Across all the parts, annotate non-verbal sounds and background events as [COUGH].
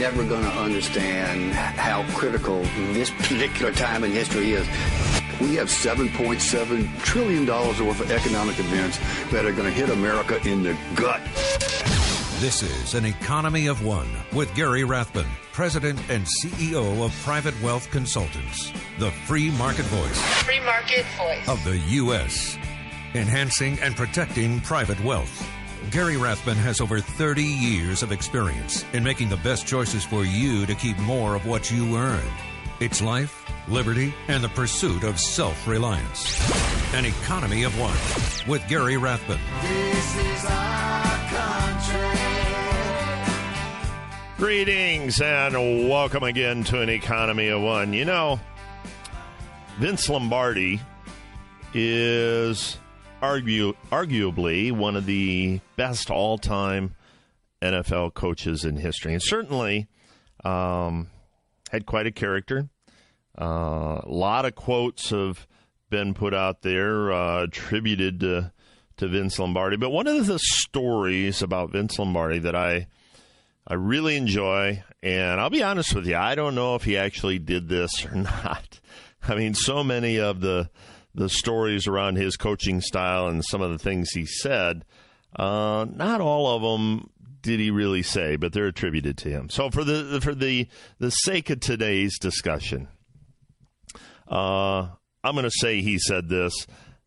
people are never going to understand how critical this particular time in history is. We have $7.7 trillion worth of economic events that are going to hit America in the gut. This is An Economy of One with Gary Rathbun, President and CEO of Private Wealth Consultants, the free market voice. Free market voice. Of the U.S., enhancing and protecting private wealth. Gary Rathbun has over 30 years of experience in making the best choices for you to keep more of what you earn. It's life, liberty, and the pursuit of self reliance. An economy of one with Gary Rathbun. This is our country. Greetings and welcome again to an economy of one. You know, Vince Lombardi is argue, arguably one of the best all time NFL coaches in history, and certainly um, had quite a character. Uh, a lot of quotes have been put out there uh, attributed to, to Vince Lombardi. But one of the stories about Vince Lombardi that I I really enjoy, and I'll be honest with you, I don't know if he actually did this or [LAUGHS] not. I mean, so many of the the stories around his coaching style and some of the things he said, uh, not all of them did he really say, but they're attributed to him. So for the for the the sake of today's discussion, uh, I'm going to say he said this,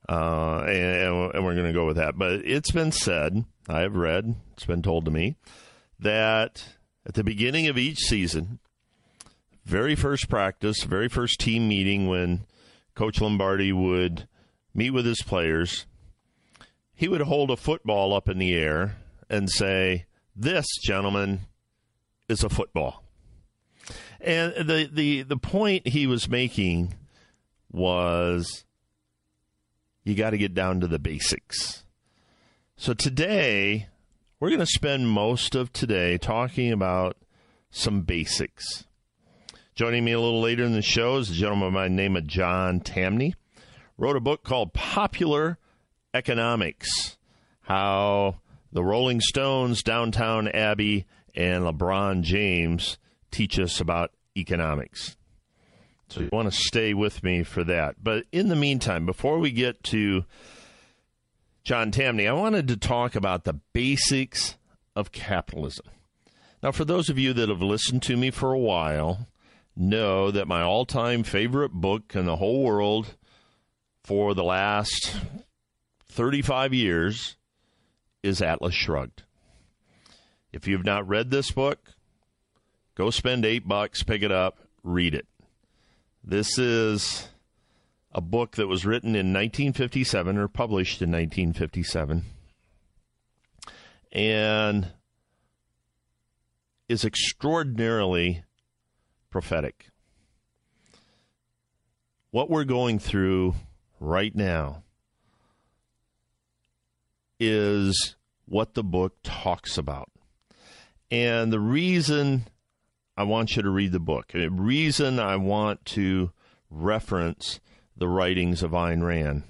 uh, and, and we're going to go with that. But it's been said, I have read, it's been told to me that at the beginning of each season, very first practice, very first team meeting when Coach Lombardi would meet with his players, he would hold a football up in the air and say, This, gentlemen, is a football. And the, the, the point he was making was you got to get down to the basics. So today, we're going to spend most of today talking about some basics. Joining me a little later in the show is a gentleman by the name of John Tamny. Wrote a book called Popular Economics How the Rolling Stones, Downton Abbey, and LeBron James teach us about economics. So you want to stay with me for that. But in the meantime, before we get to John Tamny, I wanted to talk about the basics of capitalism. Now, for those of you that have listened to me for a while, know that my all time favorite book in the whole world for the last 35 years is Atlas Shrugged. If you've not read this book, go spend eight bucks, pick it up, read it. This is a book that was written in 1957 or published in 1957 and is extraordinarily prophetic. What we're going through right now is what the book talks about. And the reason I want you to read the book, the reason I want to reference the writings of Ayn Rand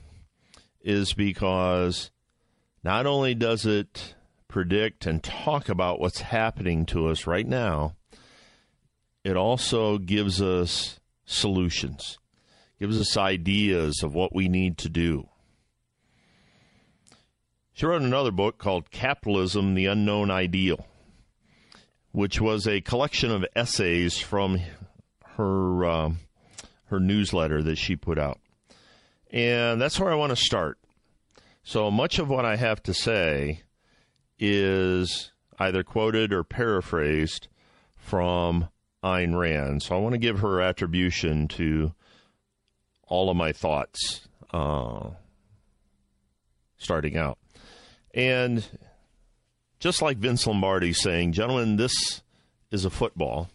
is because not only does it predict and talk about what's happening to us right now, it also gives us solutions, gives us ideas of what we need to do. She wrote another book called Capitalism The Unknown Ideal, which was a collection of essays from her, uh, her newsletter that she put out. And that's where I want to start. So much of what I have to say is either quoted or paraphrased from Ayn Rand. So I want to give her attribution to all of my thoughts uh, starting out. And just like Vince Lombardi saying, gentlemen, this is a football.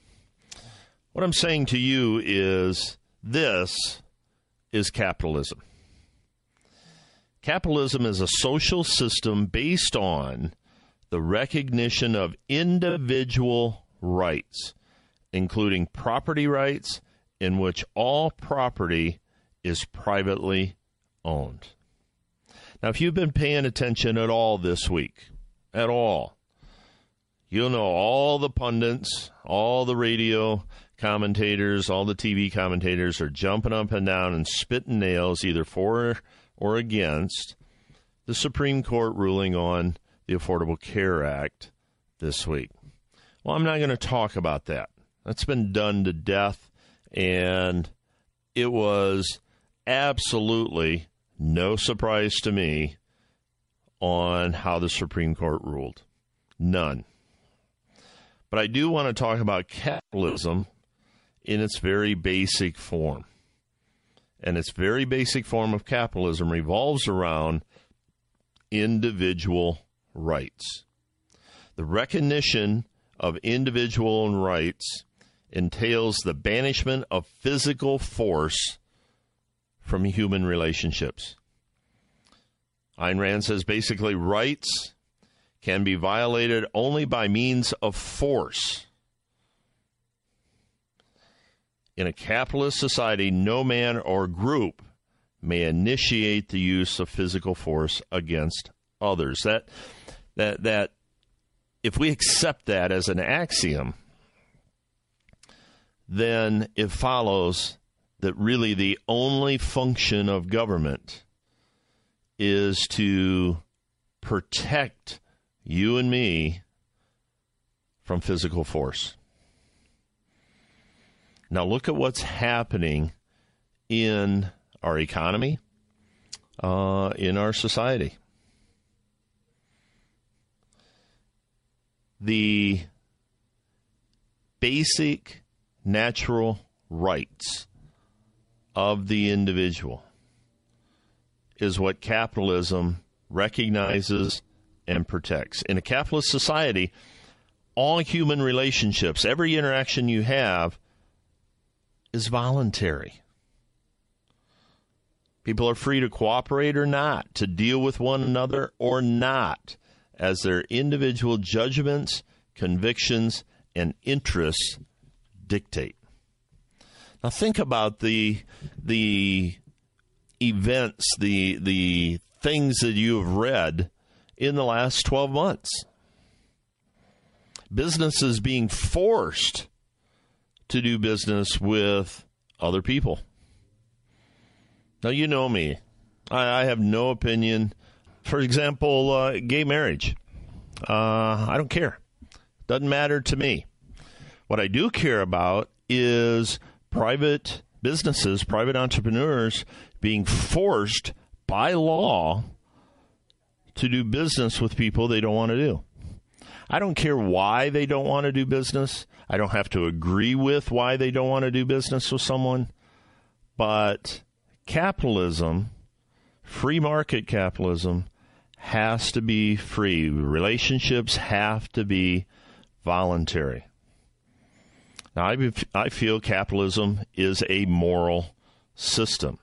What I'm saying to you is this is capitalism. Capitalism is a social system based on the recognition of individual rights including property rights, in which all property is privately owned. Now, if you've been paying attention at all this week, at all, you'll know all the pundits, all the radio commentators, all the TV commentators are jumping up and down and spitting nails either for or against the Supreme Court ruling on the Affordable Care Act this week. Well, I'm not going to talk about that. That's been done to death, and it was absolutely no surprise to me on how the Supreme Court ruled. None. But I do want to talk about capitalism in its very basic form. And its very basic form of capitalism revolves around individual rights. The recognition of individual rights entails the banishment of physical force from human relationships. Ayn Rand says basically rights can be violated only by means of force. In a capitalist society, no man or group may initiate the use of physical force against others. That that that if we accept that as an axiom, then it follows that really the only function of government is to protect you and me from physical force. Now, look at what's happening in our economy, uh, in our society. The basic natural rights of the individual is what capitalism recognizes and protects. In a capitalist society, all human relationships, every interaction you have, is voluntary. People are free to cooperate or not, to deal with one another or not, as their individual judgments, convictions, and interests dictate. Now think about the the events, the the things that you have read in the last 12 months. Businesses being forced to do business with other people. Now, you know me. I, I have no opinion. For example, uh, gay marriage. Uh, I don't care. Doesn't matter to me. What I do care about is private businesses, private entrepreneurs being forced by law to do business with people they don't want to do. I don't care why they don't want to do business. I don't have to agree with why they don't want to do business with someone. But capitalism, free market capitalism, has to be free. Relationships have to be voluntary. Now, I, feel capitalism is a moral system.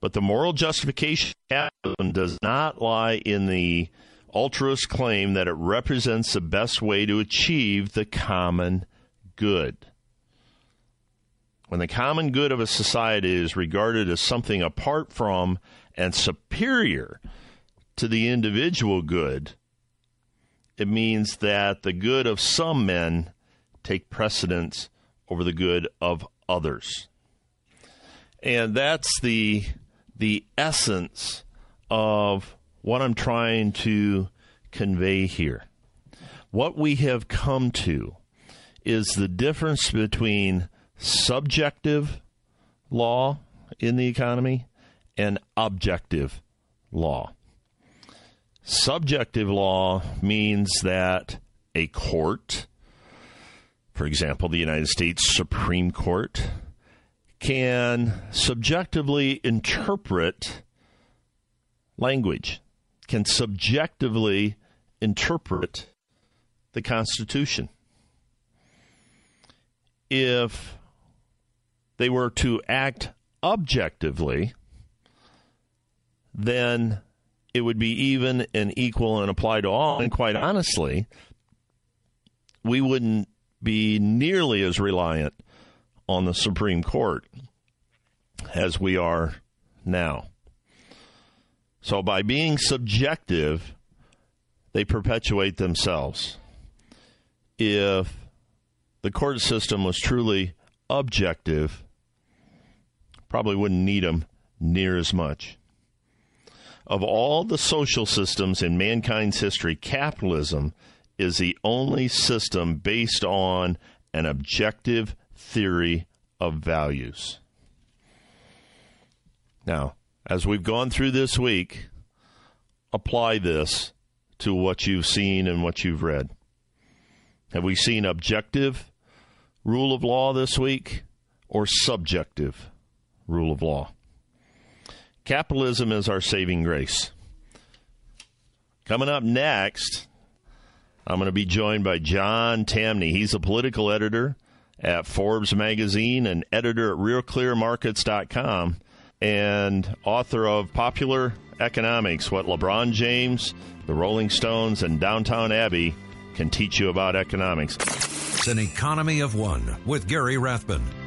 But the moral justification of capitalism does not lie in the altruist claim that it represents the best way to achieve the common good. When the common good of a society is regarded as something apart from and superior to the individual good, it means that the good of some men take precedence over the good of others. And that's the the essence of what I'm trying to convey here. What we have come to is the difference between subjective law in the economy and objective law. Subjective law means that a court, for example, the United States Supreme Court, can subjectively interpret language, can subjectively interpret the Constitution. If they were to act objectively, then it would be even and equal and apply to all. And quite honestly, we wouldn't be nearly as reliant on the Supreme Court as we are now. So by being subjective, they perpetuate themselves. if the court system was truly objective, probably wouldn't need them near as much. Of all the social systems in mankind's history, capitalism is the only system based on an objective theory of values. Now, as we've gone through this week, apply this to what you've seen and what you've read. Have we seen objective rule of law this week or subjective rule of law? Capitalism is our saving grace. Coming up next, I'm going to be joined by John Tamny. He's a political editor at Forbes magazine and editor at realclearmarkets.com and author of Popular Economics What LeBron James, the Rolling Stones, and Downton Abbey Can Teach You About Economics. It's an economy of one with Gary Rathbun.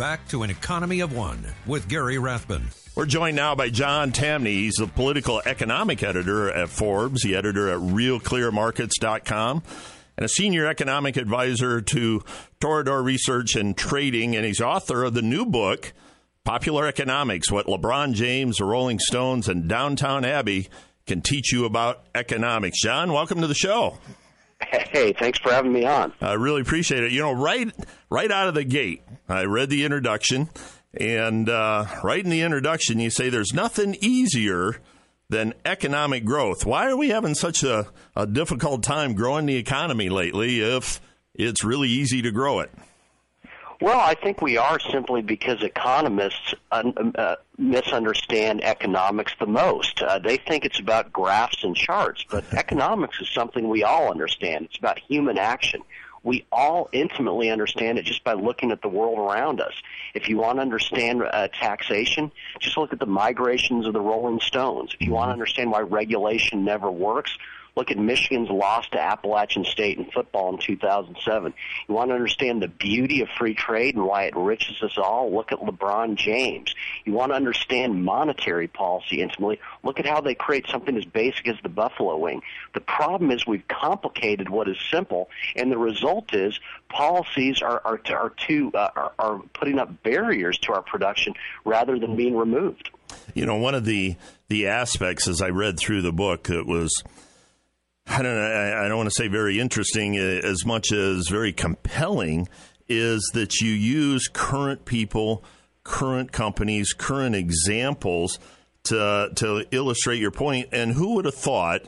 Back to an economy of one with Gary Rathbun. We're joined now by John Tamny. He's the political economic editor at Forbes, the editor at realclearmarkets.com, and a senior economic advisor to Toreador Research and Trading, and he's author of the new book, Popular Economics What LeBron James, the Rolling Stones, and Downton Abbey Can Teach You About Economics. John, welcome to the show. Hey, thanks for having me on. I really appreciate it. You know, right right out of the gate, I read the introduction, and uh, right in the introduction, you say there's nothing easier than economic growth. Why are we having such a, a difficult time growing the economy lately if it's really easy to grow it? Well, I think we are simply because economists un- uh, misunderstand economics the most. Uh, they think it's about graphs and charts, but [LAUGHS] economics is something we all understand. It's about human action. We all intimately understand it just by looking at the world around us. If you want to understand uh, taxation, just look at the migrations of the Rolling Stones. If you want to understand why regulation never works, Look at Michigan's loss to Appalachian State in football in 2007. You want to understand the beauty of free trade and why it enriches us all? Look at LeBron James. You want to understand monetary policy intimately? Look at how they create something as basic as the buffalo wing. The problem is we've complicated what is simple, and the result is policies are are, are too uh, are, are putting up barriers to our production rather than being removed. You know, one of the the aspects as I read through the book that was I don't know, I don't want to say very interesting uh, as much as very compelling is that you use current people, current companies, current examples to to illustrate your point. And who would have thought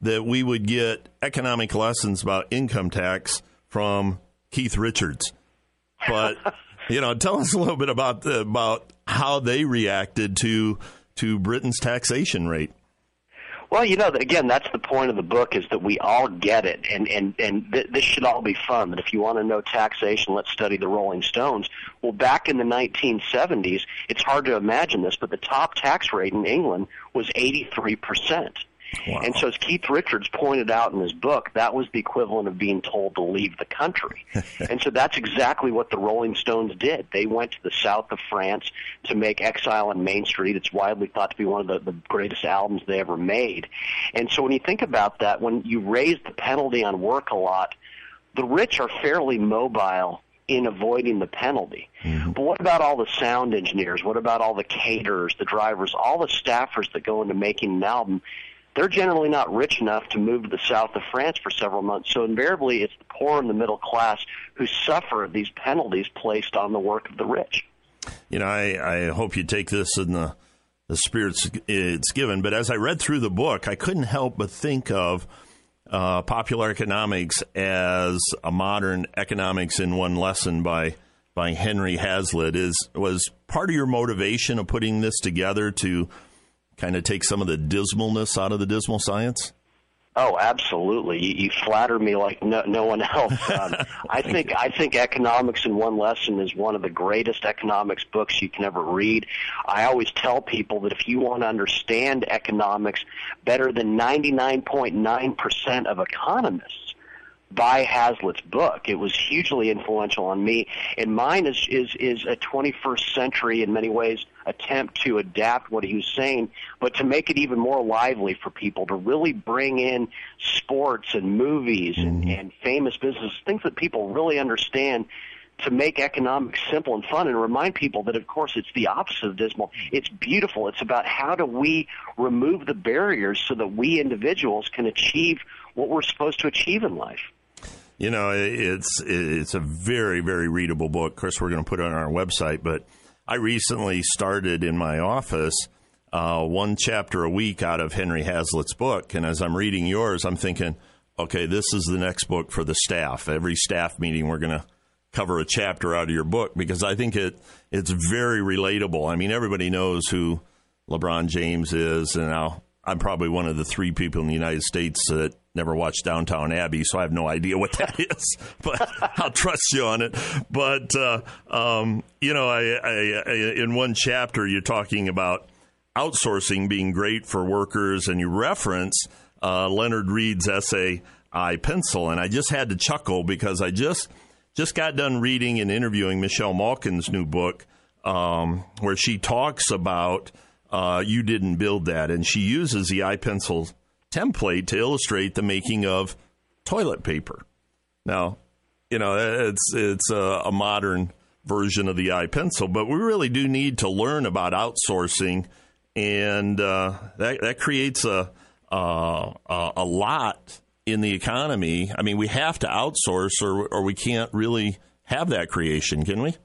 that we would get economic lessons about income tax from Keith Richards? But you know, tell us a little bit about the, about how they reacted to to Britain's taxation rate. Well, you know, again, that's the point of the book is that we all get it, and and and th- this should all be fun. That if you want to know taxation, let's study the Rolling Stones. Well, back in the 1970s, it's hard to imagine this, but the top tax rate in England was 83 percent. Wow. And so, as Keith Richards pointed out in his book, that was the equivalent of being told to leave the country. [LAUGHS] and so, that's exactly what the Rolling Stones did. They went to the south of France to make Exile on Main Street. It's widely thought to be one of the, the greatest albums they ever made. And so, when you think about that, when you raise the penalty on work a lot, the rich are fairly mobile in avoiding the penalty. Mm-hmm. But what about all the sound engineers? What about all the caterers, the drivers, all the staffers that go into making an album? They're generally not rich enough to move to the south of France for several months. So invariably, it's the poor and the middle class who suffer these penalties placed on the work of the rich. You know, I, I hope you take this in the the spirits it's given. But as I read through the book, I couldn't help but think of uh, popular economics as a modern economics in one lesson by by Henry Hazlitt. Is was part of your motivation of putting this together to kind of take some of the dismalness out of the dismal science? Oh, absolutely. You, you flatter me like no, no one else. [LAUGHS] Um, I think I think Economics in One Lesson is one of the greatest economics books you can ever read. I always tell people that if you want to understand economics better than 99.9% of economists, buy Hazlitt's book. It was hugely influential on me, and mine is is is a 21st century in many ways attempt to adapt what he was saying, but to make it even more lively for people to really bring in sports and movies and, mm-hmm. and famous businesses, things that people really understand to make economics simple and fun and remind people that of course it's the opposite of dismal. It's beautiful. It's about how do we remove the barriers so that we individuals can achieve what we're supposed to achieve in life. You know, it's it's a very very readable book. Of course, we're going to put it on our website, but I recently started in my office uh, one chapter a week out of Henry Hazlitt's book, and as I'm reading yours, I'm thinking, okay, this is the next book for the staff. Every staff meeting, we're going to cover a chapter out of your book because I think it it's very relatable. I mean, everybody knows who LeBron James is, and now I'm probably one of the three people in the United States that never watched Downton Abbey, so I have no idea what that [LAUGHS] is. But I'll trust you on it. But uh, um, you know, I, I, I, in one chapter, you're talking about outsourcing being great for workers, and you reference uh, Leonard Read's essay "I Pencil," and I just had to chuckle because I just just got done reading and interviewing Michelle Malkin's new book, um, where she talks about uh, you didn't build that, and she uses the iPencil template to illustrate the making of toilet paper. Now, you know, it's it's a, a modern version of the iPencil, but we really do need to learn about outsourcing, and uh, that that creates a, a a lot in the economy. I mean, we have to outsource, or or we can't really have that creation, can we?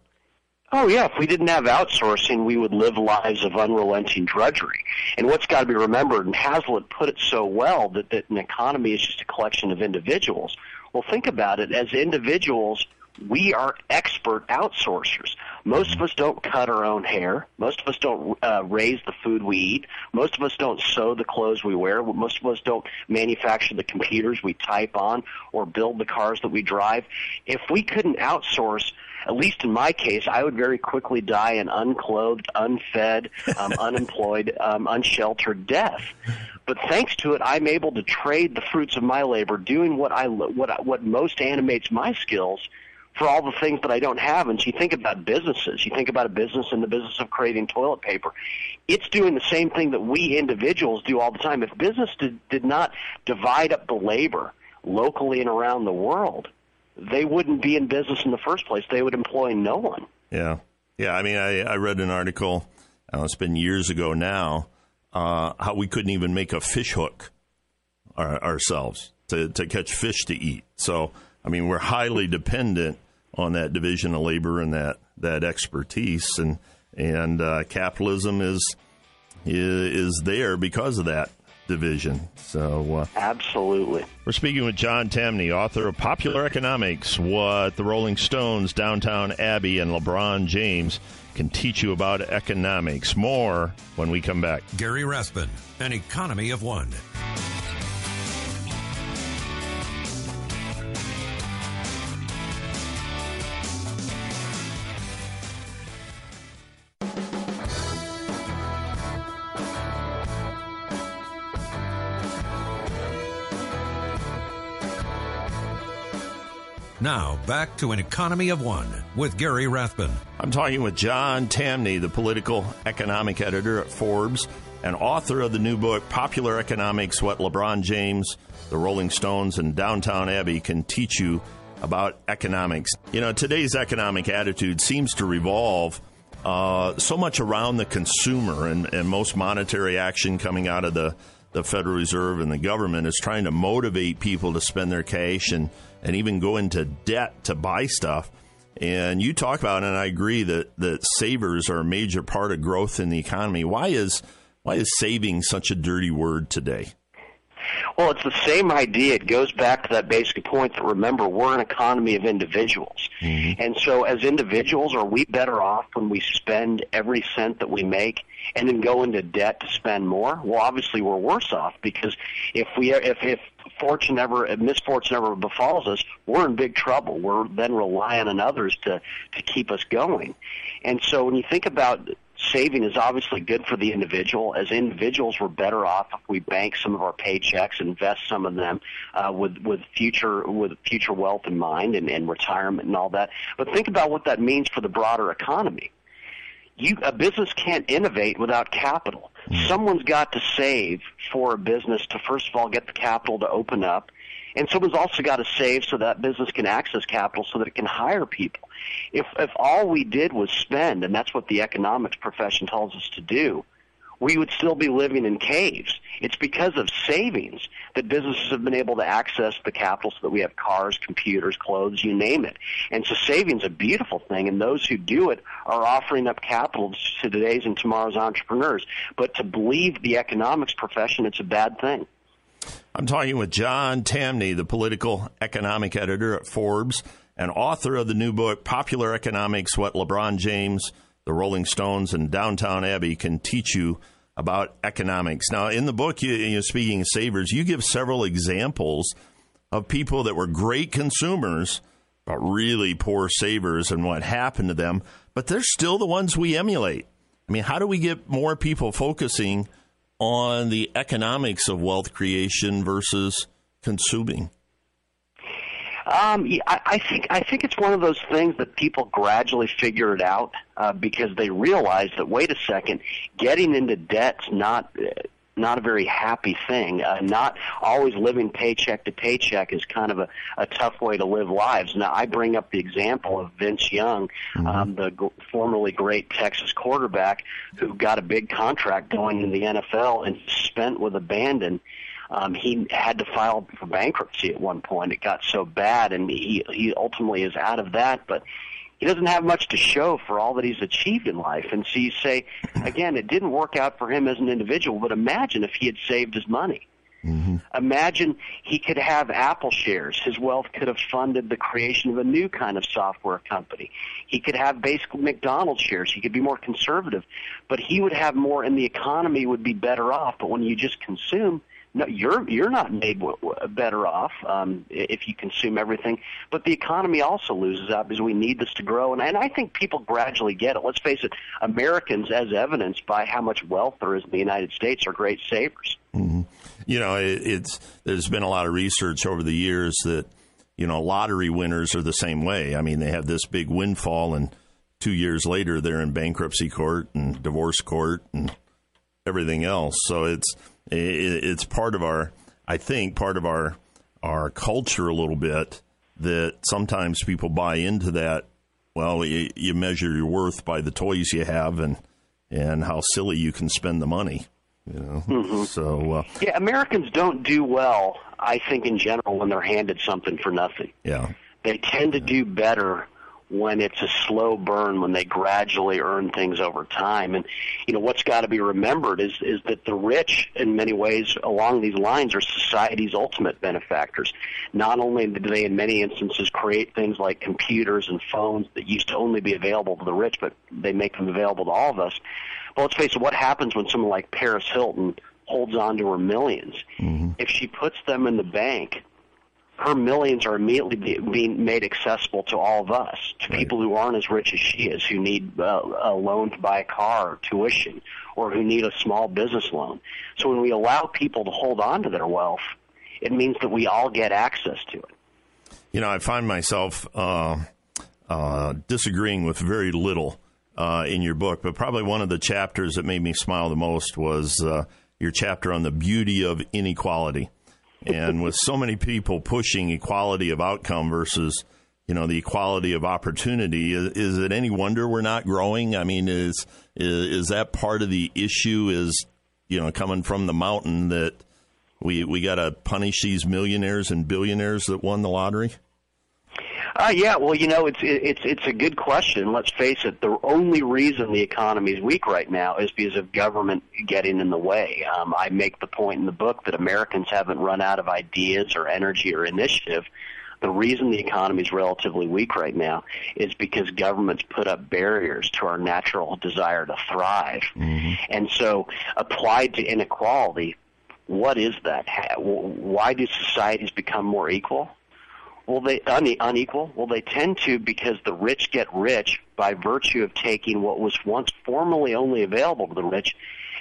Oh yeah, if we didn't have outsourcing, we would live lives of unrelenting drudgery. And what's got to be remembered, and Hazlitt put it so well, that, that an economy is just a collection of individuals. Well, think about it. As individuals, we are expert outsourcers. Most of us don't cut our own hair. Most of us don't uh, raise the food we eat. Most of us don't sew the clothes we wear. Most of us don't manufacture the computers we type on or build the cars that we drive. If we couldn't outsource, at least in my case, I would very quickly die an unclothed, unfed, um, [LAUGHS] unemployed, um, unsheltered death. But thanks to it, I'm able to trade the fruits of my labor, doing what I what what most animates my skills for all the things that I don't have. And you think about businesses. You think about a business in the business of creating toilet paper. It's doing the same thing that we individuals do all the time. If business did, did not divide up the labor locally and around the world, they wouldn't be in business in the first place. They would employ no one. Yeah. Yeah. I mean, I, I read an article, uh, it's been years ago now, uh, how we couldn't even make a fish hook our, ourselves to, to catch fish to eat. So, I mean, we're highly dependent on that division of labor and that that expertise, and and uh, capitalism is is there because of that division. So uh, absolutely, we're speaking with John Tamny, author of Popular Economics: What the Rolling Stones, Downton Abbey, and LeBron James can teach you about economics. More when we come back. Gary Rathbun, an economy of one. Back to an economy of one with Gary Rathbun. I'm talking with John Tamny, the political economic editor at Forbes and author of the new book, Popular Economics What LeBron James, the Rolling Stones, and Downton Abbey Can Teach You About Economics. You know, today's economic attitude seems to revolve uh, so much around the consumer, and, and most monetary action coming out of the, the Federal Reserve and the government is trying to motivate people to spend their cash and and even go into debt to buy stuff. And you talk about, and I agree that that savers are a major part of growth in the economy. Why is why is saving such a dirty word today? Well, it's the same idea. It goes back to that basic point that remember, we're an economy of individuals. Mm-hmm. And so, as individuals, are we better off when we spend every cent that we make and then go into debt to spend more? Well, obviously, we're worse off because if we if if fortune ever if misfortune ever befalls us, we're in big trouble. We're then relying on others to to keep us going. And so, when you think about saving is obviously good for the individual. As individuals, we're better off if we bank some of our paychecks, invest some of them uh, with with future with future wealth in mind and, and retirement and all that. But think about what that means for the broader economy. You a business can't innovate without capital. Someone's got to save for a business to first of all get the capital to open up. And someone's also got to save so that business can access capital so that it can hire people. If if all we did was spend, and that's what the economics profession tells us to do, we would still be living in caves. It's because of savings that businesses have been able to access the capital so that we have cars, computers, clothes, you name it. And so saving's a beautiful thing, and those who do it are offering up capital to today's and tomorrow's entrepreneurs. But to believe the economics profession, it's a bad thing. I'm talking with John Tamny, the political economic editor at Forbes and author of the new book, Popular Economics What LeBron James, the Rolling Stones, and Downton Abbey Can Teach You About Economics. Now, in the book, you, you speaking of savers, you give several examples of people that were great consumers, but really poor savers and what happened to them, but they're still the ones we emulate. I mean, how do we get more people focusing on the economics of wealth creation versus consuming? Um, yeah, I, I think I think it's one of those things that people gradually figure it out uh, because they realize that wait a second, getting into debt's not uh, not a very happy thing. Uh, not always living paycheck to paycheck is kind of a, a tough way to live lives. Now, I bring up the example of Vince Young, um, the g- formerly great Texas quarterback who got a big contract going in the NFL and spent with abandon. Um, he had to file for bankruptcy at one point. It got so bad, and he he ultimately is out of that. But he doesn't have much to show for all that he's achieved in life. And so you say, [LAUGHS] again, it didn't work out for him as an individual, but imagine if he had saved his money. Imagine he could have Apple shares. His wealth could have funded the creation of a new kind of software company. He could have basically McDonald's shares. He could be more conservative, but he would have more, and the economy would be better off. But when you just consume, no, you're you're not made better off um, if you consume everything. But the economy also loses out because we need this to grow, and, and I think people gradually get it. Let's face it, Americans, as evidenced by how much wealth there is in the United States, are great savers. You know, it, it's there's been a lot of research over the years that you know lottery winners are the same way. I mean, they have this big windfall, and two years later they're in bankruptcy court and divorce court and everything else. So it's it, it's part of our, I think, part of our our culture a little bit that sometimes people buy into that. Well, you, you measure your worth by the toys you have and and how silly you can spend the money. You know, so uh, Yeah, Americans don't do well, I think, in general, when they're handed something for nothing. yeah, They tend to do better when it's a slow burn, when they gradually earn things over time. And you know what's got to be remembered is is that the rich, in many ways, along these lines, are society's ultimate benefactors. Not only do they, in many instances, create things like computers and phones that used to only be available to the rich, but they make them available to all of us. But let's face it, what happens when someone like Paris Hilton holds on to her 1000000s mm-hmm. If she puts them in the bank, her millions are immediately be, being made accessible to all of us, to people who aren't as rich as she is, who need uh, a loan to buy a car or tuition, or who need a small business loan. So when we allow people to hold on to their wealth, it means that we all get access to it. you know, I find myself uh, uh, disagreeing with very little uh, in your book, but probably one of the chapters that made me smile the most was uh, your chapter on the beauty of inequality. And with so many people pushing equality of outcome versus, you know, the equality of opportunity, is, is it any wonder we're not growing? I mean, is, is is that part of the issue? Is you know coming from the mountain that we we got to punish these millionaires and billionaires that won the lottery? Uh, yeah, well, you know, it's it's it's a good question. Let's face it. The only reason the economy is weak right now is because of government getting in the way. Um, I make the point in the book that Americans haven't run out of ideas or energy or initiative. The reason the economy is relatively weak right now is because governments put up barriers to our natural desire to thrive. And so, applied to inequality, what is that? Ha- Why do societies become more equal? Well, they une- unequal. Well, they tend to because the rich get rich by virtue of taking what was once formerly only available to the rich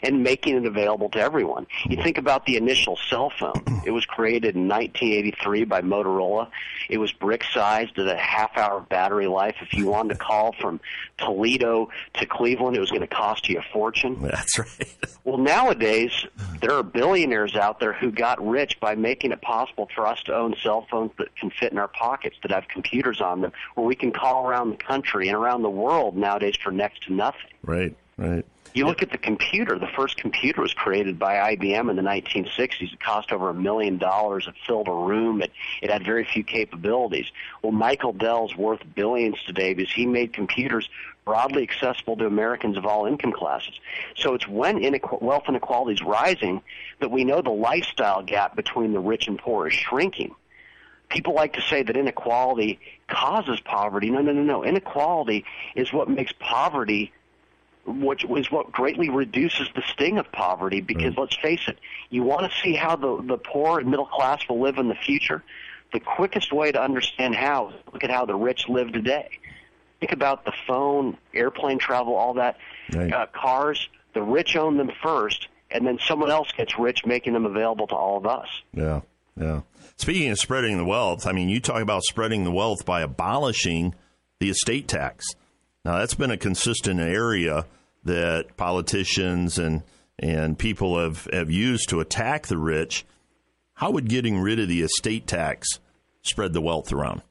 and making it available to everyone. You think about the initial cell phone. It was created in 1983 by Motorola. It was brick sized at a half hour battery life. If you wanted to call from Toledo to Cleveland, it was going to cost you a fortune. That's right. Well, nowadays, there are billionaires out there who got rich by making it possible for us to own cell phones that can fit in our pockets, that have computers on them, where we can call around the country and around the world nowadays for next to nothing. Right, right. You look at the computer. The first computer was created by IBM in the 1960s. It cost over a million dollars. It filled a room. It, it had very few capabilities. Well, Michael Dell's worth billions today because he made computers broadly accessible to Americans of all income classes. So it's when inequ- wealth inequality is rising that we know the lifestyle gap between the rich and poor is shrinking people like to say that inequality causes poverty. No, no, no, no. Inequality is what makes poverty, which is what greatly reduces the sting of poverty. Because let's face it, you want to see how the the poor and middle class will live in the future. The quickest way to understand how is look at how the rich live today. Think about the phone, airplane travel, all that, Right. uh, cars. The rich own them first, and then someone else gets rich, making them available to all of us. Yeah, yeah. Speaking of spreading the wealth, I mean, you talk about spreading the wealth by abolishing the estate tax. Now, that's been a consistent area that politicians and and people have, have used to attack the rich. How would getting rid of the estate tax spread the wealth around?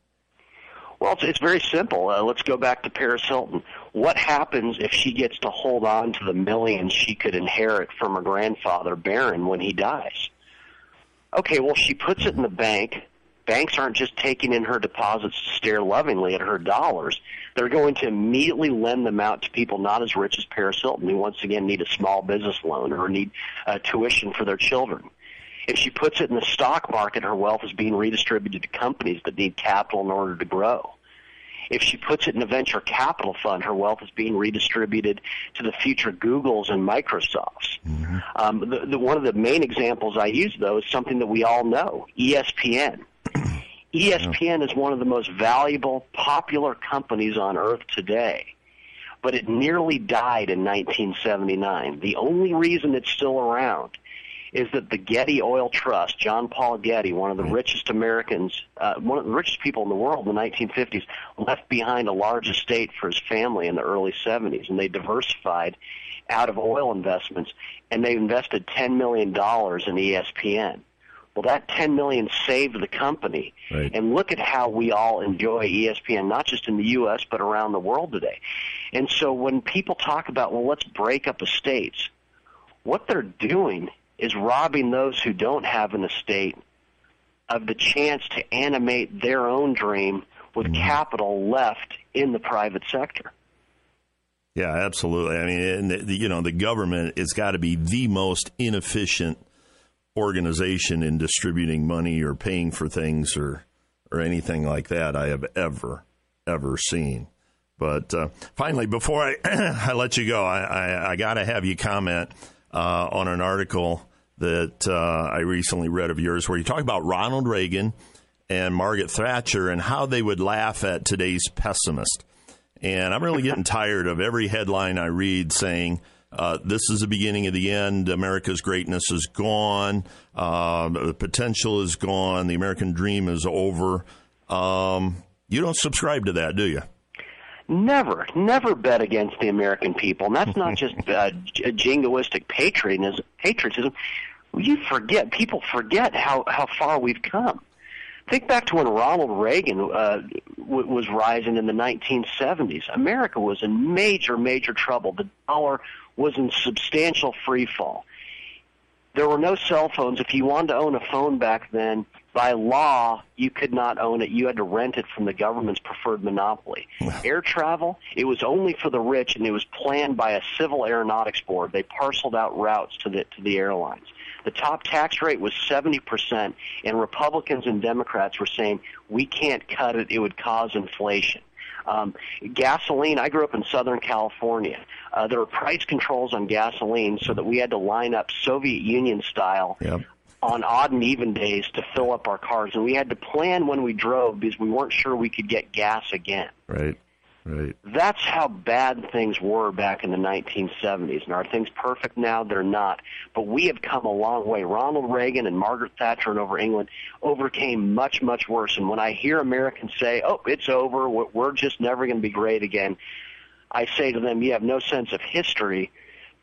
Well, it's, it's very simple. Uh, let's go back to Paris Hilton. What happens if she gets to hold on to the millions she could inherit from her grandfather, Barron, when he dies? Okay, well, she puts it in the bank. Banks aren't just taking in her deposits to stare lovingly at her dollars. They're going to immediately lend them out to people not as rich as Paris Hilton, who once again need a small business loan or need uh, tuition for their children. If she puts it in the stock market, her wealth is being redistributed to companies that need capital in order to grow. If she puts it in a venture capital fund, her wealth is being redistributed to the future Googles and Microsofts. Um, the, the, one of the main examples I use, though, is something that we all know E ESPN. ESPN is one of the most valuable, popular companies on earth today but it nearly died in 1979. The only reason it's still around is that the Getty Oil Trust, John Paul Getty, one of the richest Americans, uh, one of the richest people in the world in the 1950s, left behind a large estate for his family in the early 70s, and they diversified out of oil investments, and they invested $10 million in ESPN. Well, that 10 million saved the company. Right. And look at how we all enjoy ESPN, not just in the U.S., but around the world today. And so when people talk about, well, let's break up estates, what they're doing is robbing those who don't have an estate of the chance to animate their own dream with mm-hmm. capital left in the private sector. Yeah, absolutely. I mean, the- you know, the government has got to be the most inefficient organization in distributing money or paying for things or or anything like that I have ever ever seen. But uh, finally, before I, [CLEARS THROAT] I let you go, I, I, I got to have you comment uh, on an article that uh, I recently read of yours where you talk about Ronald Reagan and Margaret Thatcher and how they would laugh at today's pessimist. And I'm really getting [LAUGHS] tired of every headline I read saying, uh, this is the beginning of the end. America's greatness is gone. Uh, the potential is gone. The American dream is over. Um, you don't subscribe to that, do you? Never, never bet against the American people. And that's not [LAUGHS] just uh, jingoistic patriotism. Patriotism. You forget. People forget how how far we've come. Think back to when Ronald Reagan uh, w- was rising in the 1970s. America was in major, major trouble. The dollar was in substantial free fall. There were no cell phones. If you wanted to own a phone back then, by law, you could not own it. You had to rent it from the government's preferred monopoly. Air travel, it was only for the rich, and it was planned by a civil aeronautics board. They parceled out routes to the to the airlines. The top tax rate was 70%, and Republicans and Democrats were saying we can't cut it; it would cause inflation. Um, gasoline, I grew up in Southern California. Uh, there were price controls on gasoline so that we had to line up Soviet Union style Yep. on odd and even days to fill up our cars. And we had to plan when we drove because we weren't sure we could get gas again. Right. Right. That's how bad things were back in the 1970s. And are things perfect now? They're not. But we have come a long way. Ronald Reagan and Margaret Thatcher and over England overcame much, much worse. And when I hear Americans say, oh, it's over, we're we're just never going to be great again, I say to them, you have no sense of history,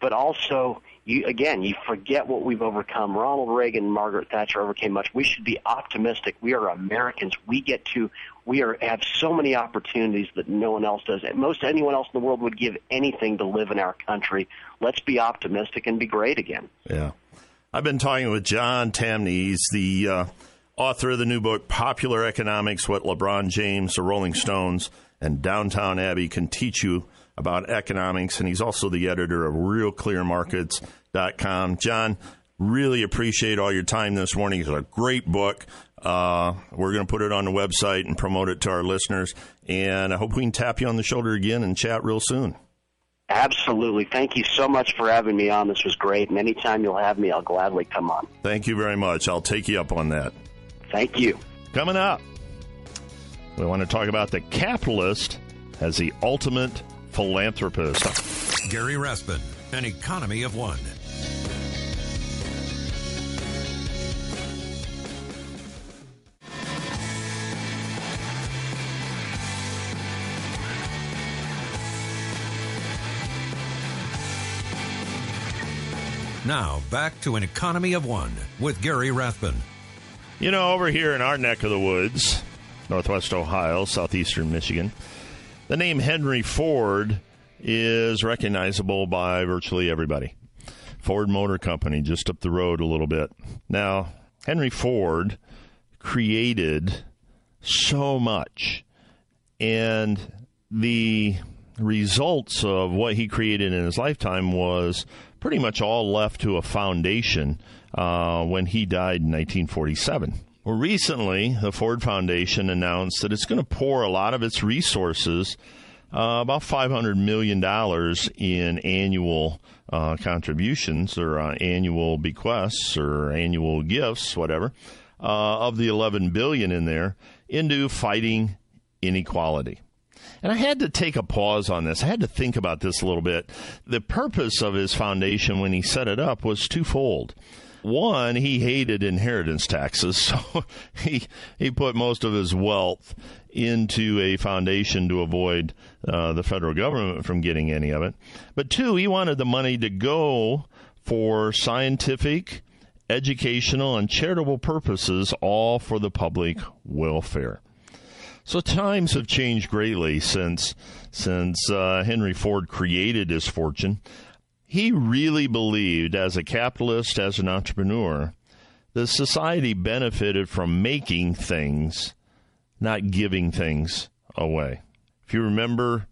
but also you again, you forget what we've overcome. Ronald Reagan Margaret Thatcher overcame much. We should be optimistic. We are Americans. We get to we are have so many opportunities that no one else does. Most anyone else in the world would give anything to live in our country. Let's be optimistic and be great again. Yeah. I've been talking with John Tamny. He's the uh, author of the new book, Popular Economics What LeBron James, the Rolling Stones, and Downton Abbey Can Teach You About Economics. And he's also the editor of RealClearMarkets.com. John, really appreciate all your time this morning. It's a great book. Uh, we're going to put it on the website and promote it to our listeners. And I hope we can tap you on the shoulder again and chat real soon. Absolutely. Thank you so much for having me on. This was great. And anytime you'll have me, I'll gladly come on. Thank you very much. I'll take you up on that. Thank you. Coming up, we want to talk about the capitalist as the ultimate philanthropist. Gary Rathbun, an economy of one. Now, back to an economy of one with Gary Rathbun. You know, over here in our neck of the woods, northwest Ohio, southeastern Michigan, the name Henry Ford is recognizable by virtually everybody. Ford Motor Company, just up the road a little bit. Now, Henry Ford created so much, and the results of what he created in his lifetime was pretty much all left to a foundation uh, when he died in 1947. Well, recently, the Ford Foundation announced that it's going to pour a lot of its resources, uh, about $500 million in annual uh, contributions or uh, annual bequests or annual gifts, whatever, uh, of the 11 billion in there into fighting inequality. And I had to take a pause on this. I had to think about this a little bit. The purpose of his foundation when he set it up was twofold. One, he hated inheritance taxes, [LAUGHS] so he he put most of his wealth into a foundation to avoid uh, the federal government from getting any of it. But two, he wanted the money to go for scientific, educational, and charitable purposes, all for the public welfare. So times have changed greatly since since uh, Henry Ford created his fortune. He really believed, as a capitalist, as an entrepreneur, that society benefited from making things, not giving things away. If you remember,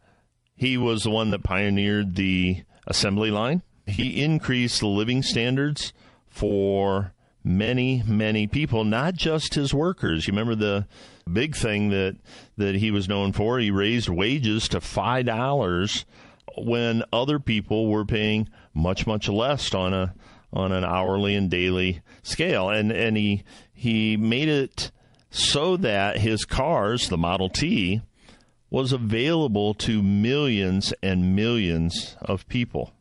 he was the one that pioneered the assembly line. He increased the living standards for many, many people, not just his workers. You remember the big thing that that he was known for? He raised wages to five dollars when other people were paying much, much less on a on an hourly and daily scale. And and he he made it so that his cars, the Model T, was available to millions and millions of people.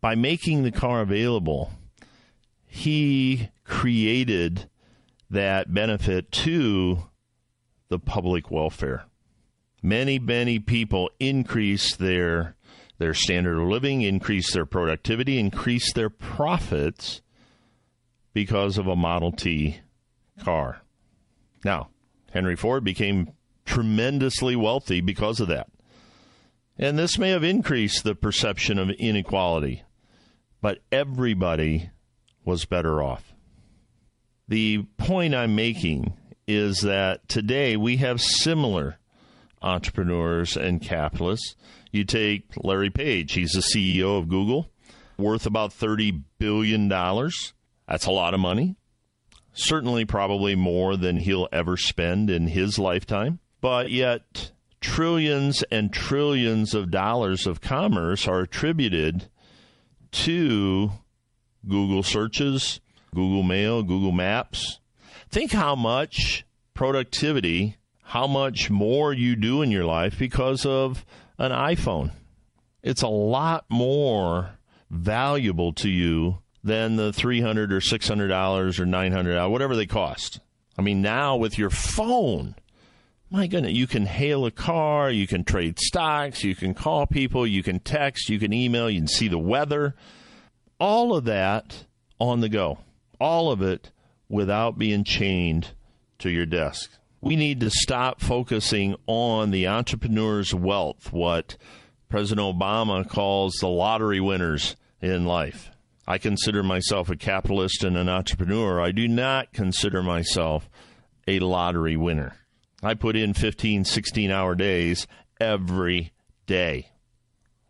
By making the car available, he created that benefit to the public welfare. Many, many people increase their their standard of living, increase their productivity, increase their profits because of a Model T car. Now, Henry Ford became tremendously wealthy because of that. And this may have increased the perception of inequality, but everybody was better off. The point I'm making is that today we have similar entrepreneurs and capitalists. You take Larry Page, he's the CEO of Google, worth about $30 billion. That's a lot of money. Certainly, probably more than he'll ever spend in his lifetime. But yet, trillions and trillions of dollars of commerce are attributed to Google searches, Google Mail, Google Maps. Think how much productivity, how much more you do in your life because of an iPhone. It's a lot more valuable to you than the 300 or $600 or $900, whatever they cost. I mean, now with your phone, my goodness, you can hail a car, you can trade stocks, you can call people, you can text, you can email, you can see the weather. All of that on the go. All of it without being chained to your desk. We need to stop focusing on the entrepreneur's wealth, what President Obama calls the lottery winners in life. I consider myself a capitalist and an entrepreneur. I do not consider myself a lottery winner. I put in 15, 16 hour days every day.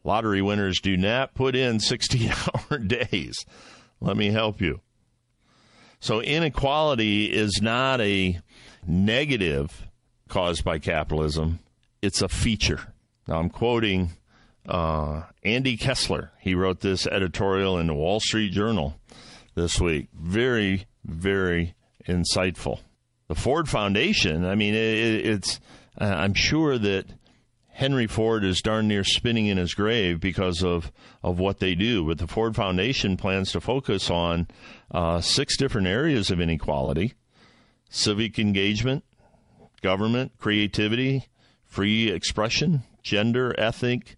Lottery winners do not put in 16 [LAUGHS] hour days. Let me help you. So, inequality is not a negative caused by capitalism, it's a feature. Now, I'm quoting uh, Andy Kessler. He wrote this editorial in the Wall Street Journal this week. Very, very insightful. The Ford Foundation, I mean, it, it's, uh, I'm sure that Henry Ford is darn near spinning in his grave because of, of what they do. But the Ford Foundation plans to focus on uh, six different areas of inequality civic engagement, government, creativity, free expression, gender, ethnic,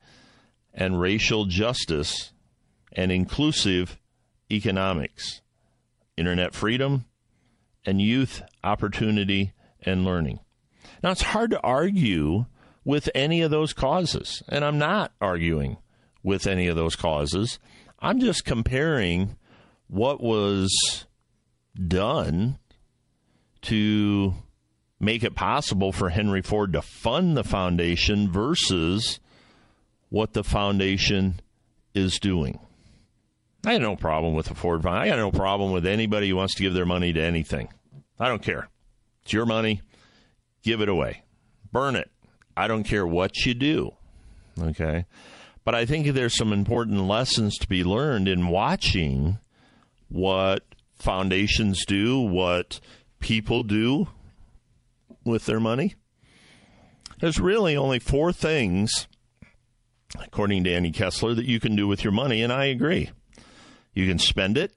and racial justice, and inclusive economics, internet freedom, and youth opportunity and learning. Now, it's hard to argue with any of those causes, and I'm not arguing with any of those causes. I'm just comparing what was done to make it possible for Henry Ford to fund the foundation versus what the foundation is doing. I have no problem with the Ford Foundation. I got no problem with anybody who wants to give their money to anything. I don't care. It's your money. Give it away. Burn it. I don't care what you do. Okay. But I think there's some important lessons to be learned in watching what foundations do, what people do with their money. There's really only four things, according to Andy Kessler, that you can do with your money, and I agree. You can spend it,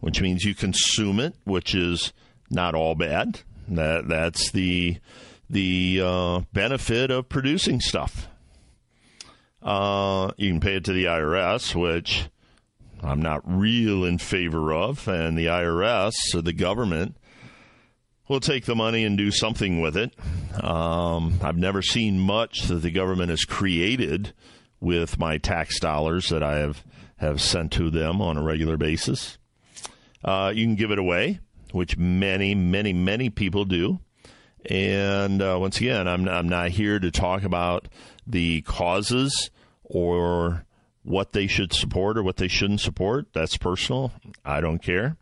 which means you consume it, which is not all bad. That that's the the uh, benefit of producing stuff. Uh, you can pay it to the IRS, which I'm not real in favor of, and the IRS or the government will take the money and do something with it. Um, I've never seen much that the government has created with my tax dollars that I have have sent to them on a regular basis. Uh, you can give it away which many, many, many people do. And uh, once again, I'm, I'm not here to talk about the causes or what they should support or what they shouldn't support. That's personal. I don't care.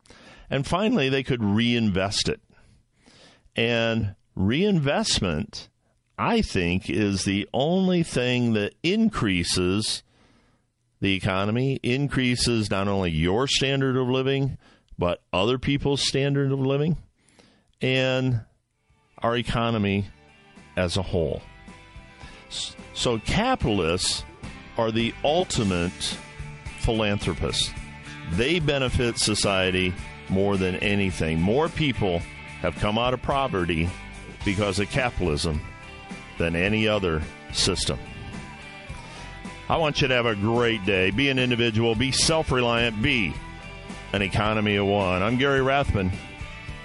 And finally, they could reinvest it. And reinvestment, I think, is the only thing that increases the economy, increases not only your standard of living, but other people's standard of living and our economy as a whole. So, capitalists are the ultimate philanthropists. They benefit society more than anything. More people have come out of poverty because of capitalism than any other system. I want you to have a great day. Be an individual, be self reliant, be an economy of one. I'm Gary Rathbun.